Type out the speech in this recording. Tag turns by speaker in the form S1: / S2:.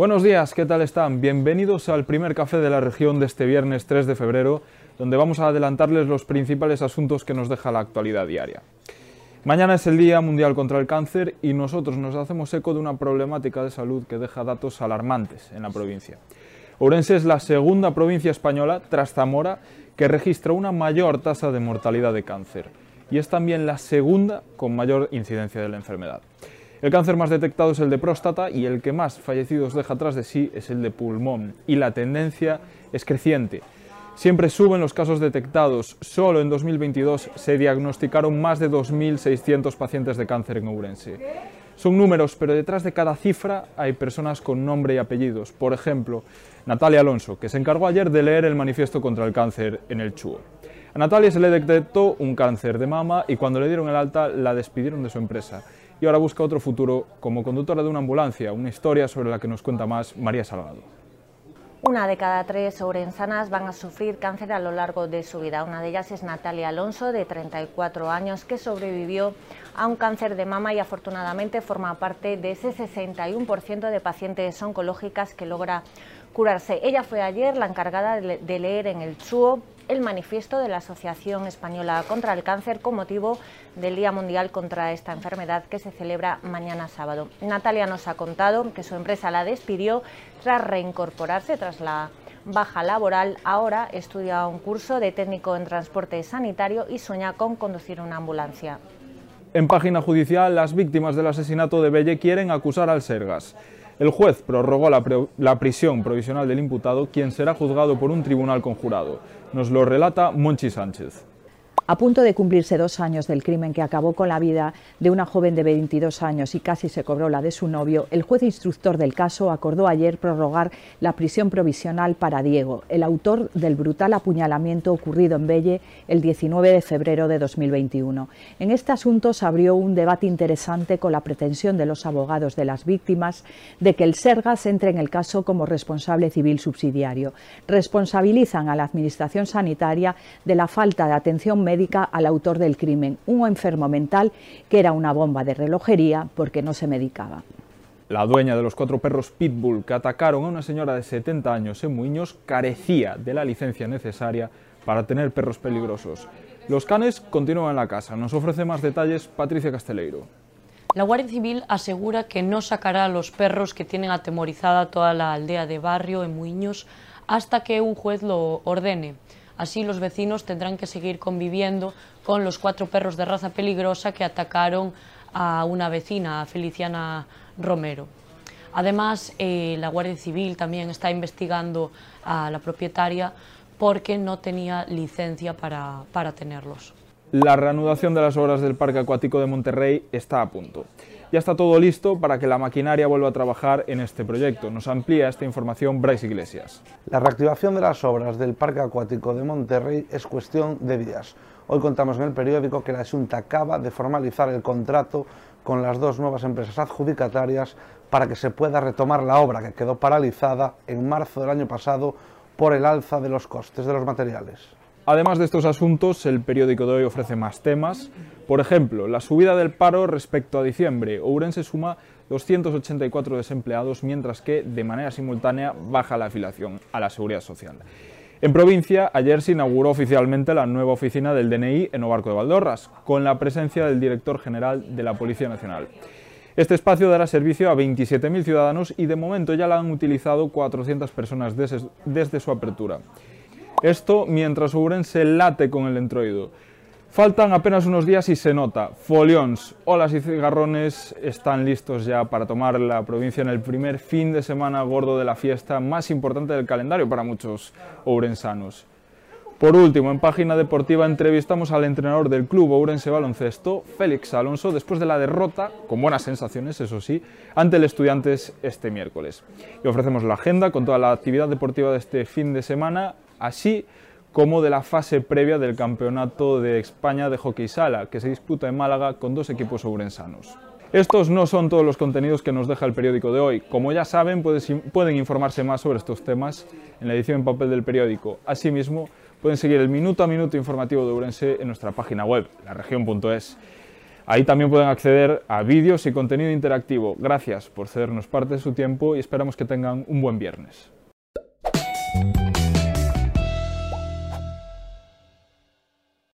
S1: Buenos días, ¿qué tal están? Bienvenidos al primer café de la región de este viernes 3 de febrero, donde vamos a adelantarles los principales asuntos que nos deja la actualidad diaria. Mañana es el Día Mundial contra el Cáncer y nosotros nos hacemos eco de una problemática de salud que deja datos alarmantes en la provincia. Ourense es la segunda provincia española, tras Zamora, que registra una mayor tasa de mortalidad de cáncer y es también la segunda con mayor incidencia de la enfermedad. El cáncer más detectado es el de próstata y el que más fallecidos deja atrás de sí es el de pulmón y la tendencia es creciente. Siempre suben los casos detectados. Solo en 2022 se diagnosticaron más de 2.600 pacientes de cáncer en Ourense. Son números, pero detrás de cada cifra hay personas con nombre y apellidos. Por ejemplo, Natalia Alonso, que se encargó ayer de leer el manifiesto contra el cáncer en el Chuo. A Natalia se le detectó un cáncer de mama y cuando le dieron el alta la despidieron de su empresa. Y ahora busca otro futuro como conductora de una ambulancia, una historia sobre la que nos cuenta más María Salgado.
S2: Una de cada tres ourensanas van a sufrir cáncer a lo largo de su vida. Una de ellas es Natalia Alonso, de 34 años, que sobrevivió a un cáncer de mama y afortunadamente forma parte de ese 61% de pacientes oncológicas que logra curarse. Ella fue ayer la encargada de leer en el CHUO el manifiesto de la Asociación Española contra el Cáncer con motivo del Día Mundial contra esta enfermedad que se celebra mañana sábado. Natalia nos ha contado que su empresa la despidió tras reincorporarse tras la baja laboral. Ahora estudia un curso de técnico en transporte sanitario y sueña con conducir una ambulancia.
S1: En página judicial, las víctimas del asesinato de Belle quieren acusar al Sergas. El juez prorrogó la, prisión provisional del imputado, quien será juzgado por un tribunal conjurado. Nos lo relata Monchi Sánchez.
S3: A punto de cumplirse dos años del crimen que acabó con la vida de una joven de 22 años y casi se cobró la de su novio, el juez instructor del caso acordó ayer prorrogar la prisión provisional para Diego, el autor del brutal apuñalamiento ocurrido en Belle el 19 de febrero de 2021. En este asunto se abrió un debate interesante con la pretensión de los abogados de las víctimas de que el Sergas entre en el caso como responsable civil subsidiario. Responsabilizan a la Administración Sanitaria de la falta de atención médica al autor del crimen, un enfermo mental que era una bomba de relojería porque no se medicaba.
S1: La dueña de los cuatro perros Pitbull que atacaron a una señora de 70 años en Muñoz carecía de la licencia necesaria para tener perros peligrosos. Los canes continúan en la casa. Nos ofrece más detalles Patricia Casteleiro.
S4: La Guardia Civil asegura que no sacará a los perros que tienen atemorizada toda la aldea de barrio en Muñoz hasta que un juez lo ordene. Así los vecinos tendrán que seguir conviviendo con los cuatro perros de raza peligrosa que atacaron a una vecina, a Feliciana Romero. Además, eh, la Guardia Civil también está investigando a la propietaria porque no tenía licencia para, para tenerlos.
S1: La reanudación de las obras del Parque Acuático de Monterrey está a punto. Ya está todo listo para que la maquinaria vuelva a trabajar en este proyecto. Nos amplía esta información Bryce Iglesias.
S5: La reactivación de las obras del Parque Acuático de Monterrey es cuestión de días. Hoy contamos en el periódico que la Junta acaba de formalizar el contrato con las dos nuevas empresas adjudicatarias para que se pueda retomar la obra que quedó paralizada en marzo del año pasado por el alza de los costes de los materiales.
S1: Además de estos asuntos, el periódico de hoy ofrece más temas. Por ejemplo, la subida del paro respecto a diciembre. Ourense suma 284 desempleados, mientras que de manera simultánea baja la afiliación a la seguridad social. En provincia, ayer se inauguró oficialmente la nueva oficina del DNI en Obarco de Valdorras, con la presencia del director general de la Policía Nacional. Este espacio dará servicio a 27.000 ciudadanos y de momento ya la han utilizado 400 personas desde, su apertura. Esto mientras se late con el entroido. Faltan apenas unos días y se nota. Folions, olas y cigarrones están listos ya para tomar la provincia en el primer fin de semana gordo de la fiesta más importante del calendario para muchos ourensanos. Por último, en página deportiva entrevistamos al entrenador del club Ourense Baloncesto, Félix Alonso, después de la derrota, con buenas sensaciones, eso sí, ante el Estudiantes este miércoles. Y ofrecemos la agenda con toda la actividad deportiva de este fin de semana así como de la fase previa del Campeonato de España de Hockey Sala, que se disputa en Málaga con dos equipos ourensanos. Estos no son todos los contenidos que nos deja el periódico de hoy. Como ya saben, pueden informarse más sobre estos temas en la edición en papel del periódico. Asimismo, pueden seguir el minuto a minuto informativo de Ourense en nuestra página web, laregion.es. Ahí también pueden acceder a vídeos y contenido interactivo. Gracias por cedernos parte de su tiempo y esperamos que tengan un buen viernes.